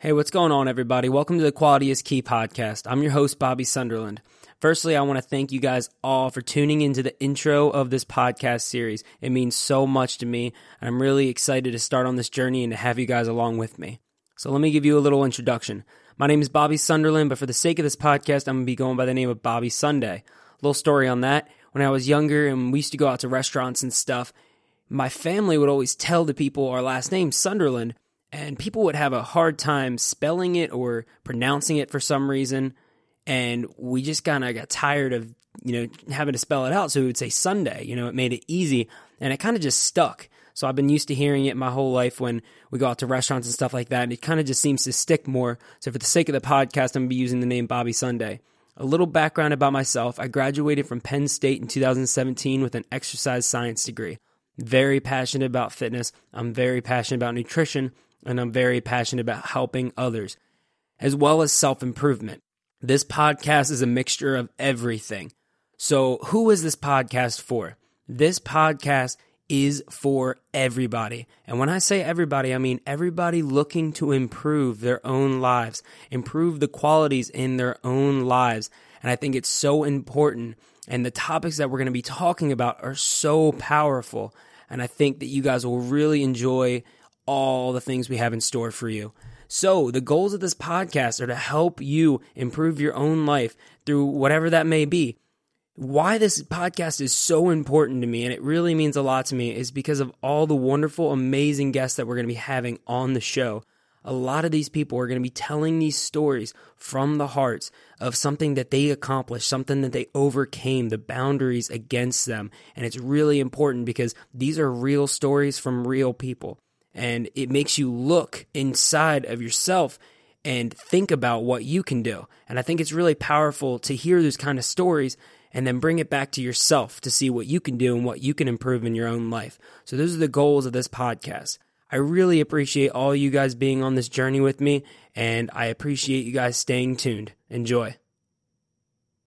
Hey, what's going on, everybody? Welcome to the Quality is Key podcast. I'm your host, Bobby Sunderland. Firstly, I want to thank you guys all for tuning into the intro of this podcast series. It means so much to me, I'm really excited to start on this journey and to have you guys along with me. So, let me give you a little introduction. My name is Bobby Sunderland, but for the sake of this podcast, I'm going to be going by the name of Bobby Sunday. Little story on that. When I was younger and we used to go out to restaurants and stuff, my family would always tell the people our last name, Sunderland and people would have a hard time spelling it or pronouncing it for some reason. And we just kind of got tired of, you know, having to spell it out. So we would say Sunday, you know, it made it easy and it kind of just stuck. So I've been used to hearing it my whole life when we go out to restaurants and stuff like that. And it kind of just seems to stick more. So for the sake of the podcast, I'm going to be using the name Bobby Sunday. A little background about myself. I graduated from Penn State in 2017 with an exercise science degree. Very passionate about fitness. I'm very passionate about nutrition and I'm very passionate about helping others, as well as self improvement. This podcast is a mixture of everything. So, who is this podcast for? This podcast is for everybody. And when I say everybody, I mean everybody looking to improve their own lives, improve the qualities in their own lives. And I think it's so important. And the topics that we're going to be talking about are so powerful. And I think that you guys will really enjoy all the things we have in store for you. So, the goals of this podcast are to help you improve your own life through whatever that may be. Why this podcast is so important to me, and it really means a lot to me, is because of all the wonderful, amazing guests that we're going to be having on the show. A lot of these people are going to be telling these stories from the hearts of something that they accomplished, something that they overcame, the boundaries against them. And it's really important because these are real stories from real people and it makes you look inside of yourself and think about what you can do. And I think it's really powerful to hear those kind of stories and then bring it back to yourself to see what you can do and what you can improve in your own life. So, those are the goals of this podcast. I really appreciate all you guys being on this journey with me, and I appreciate you guys staying tuned. Enjoy.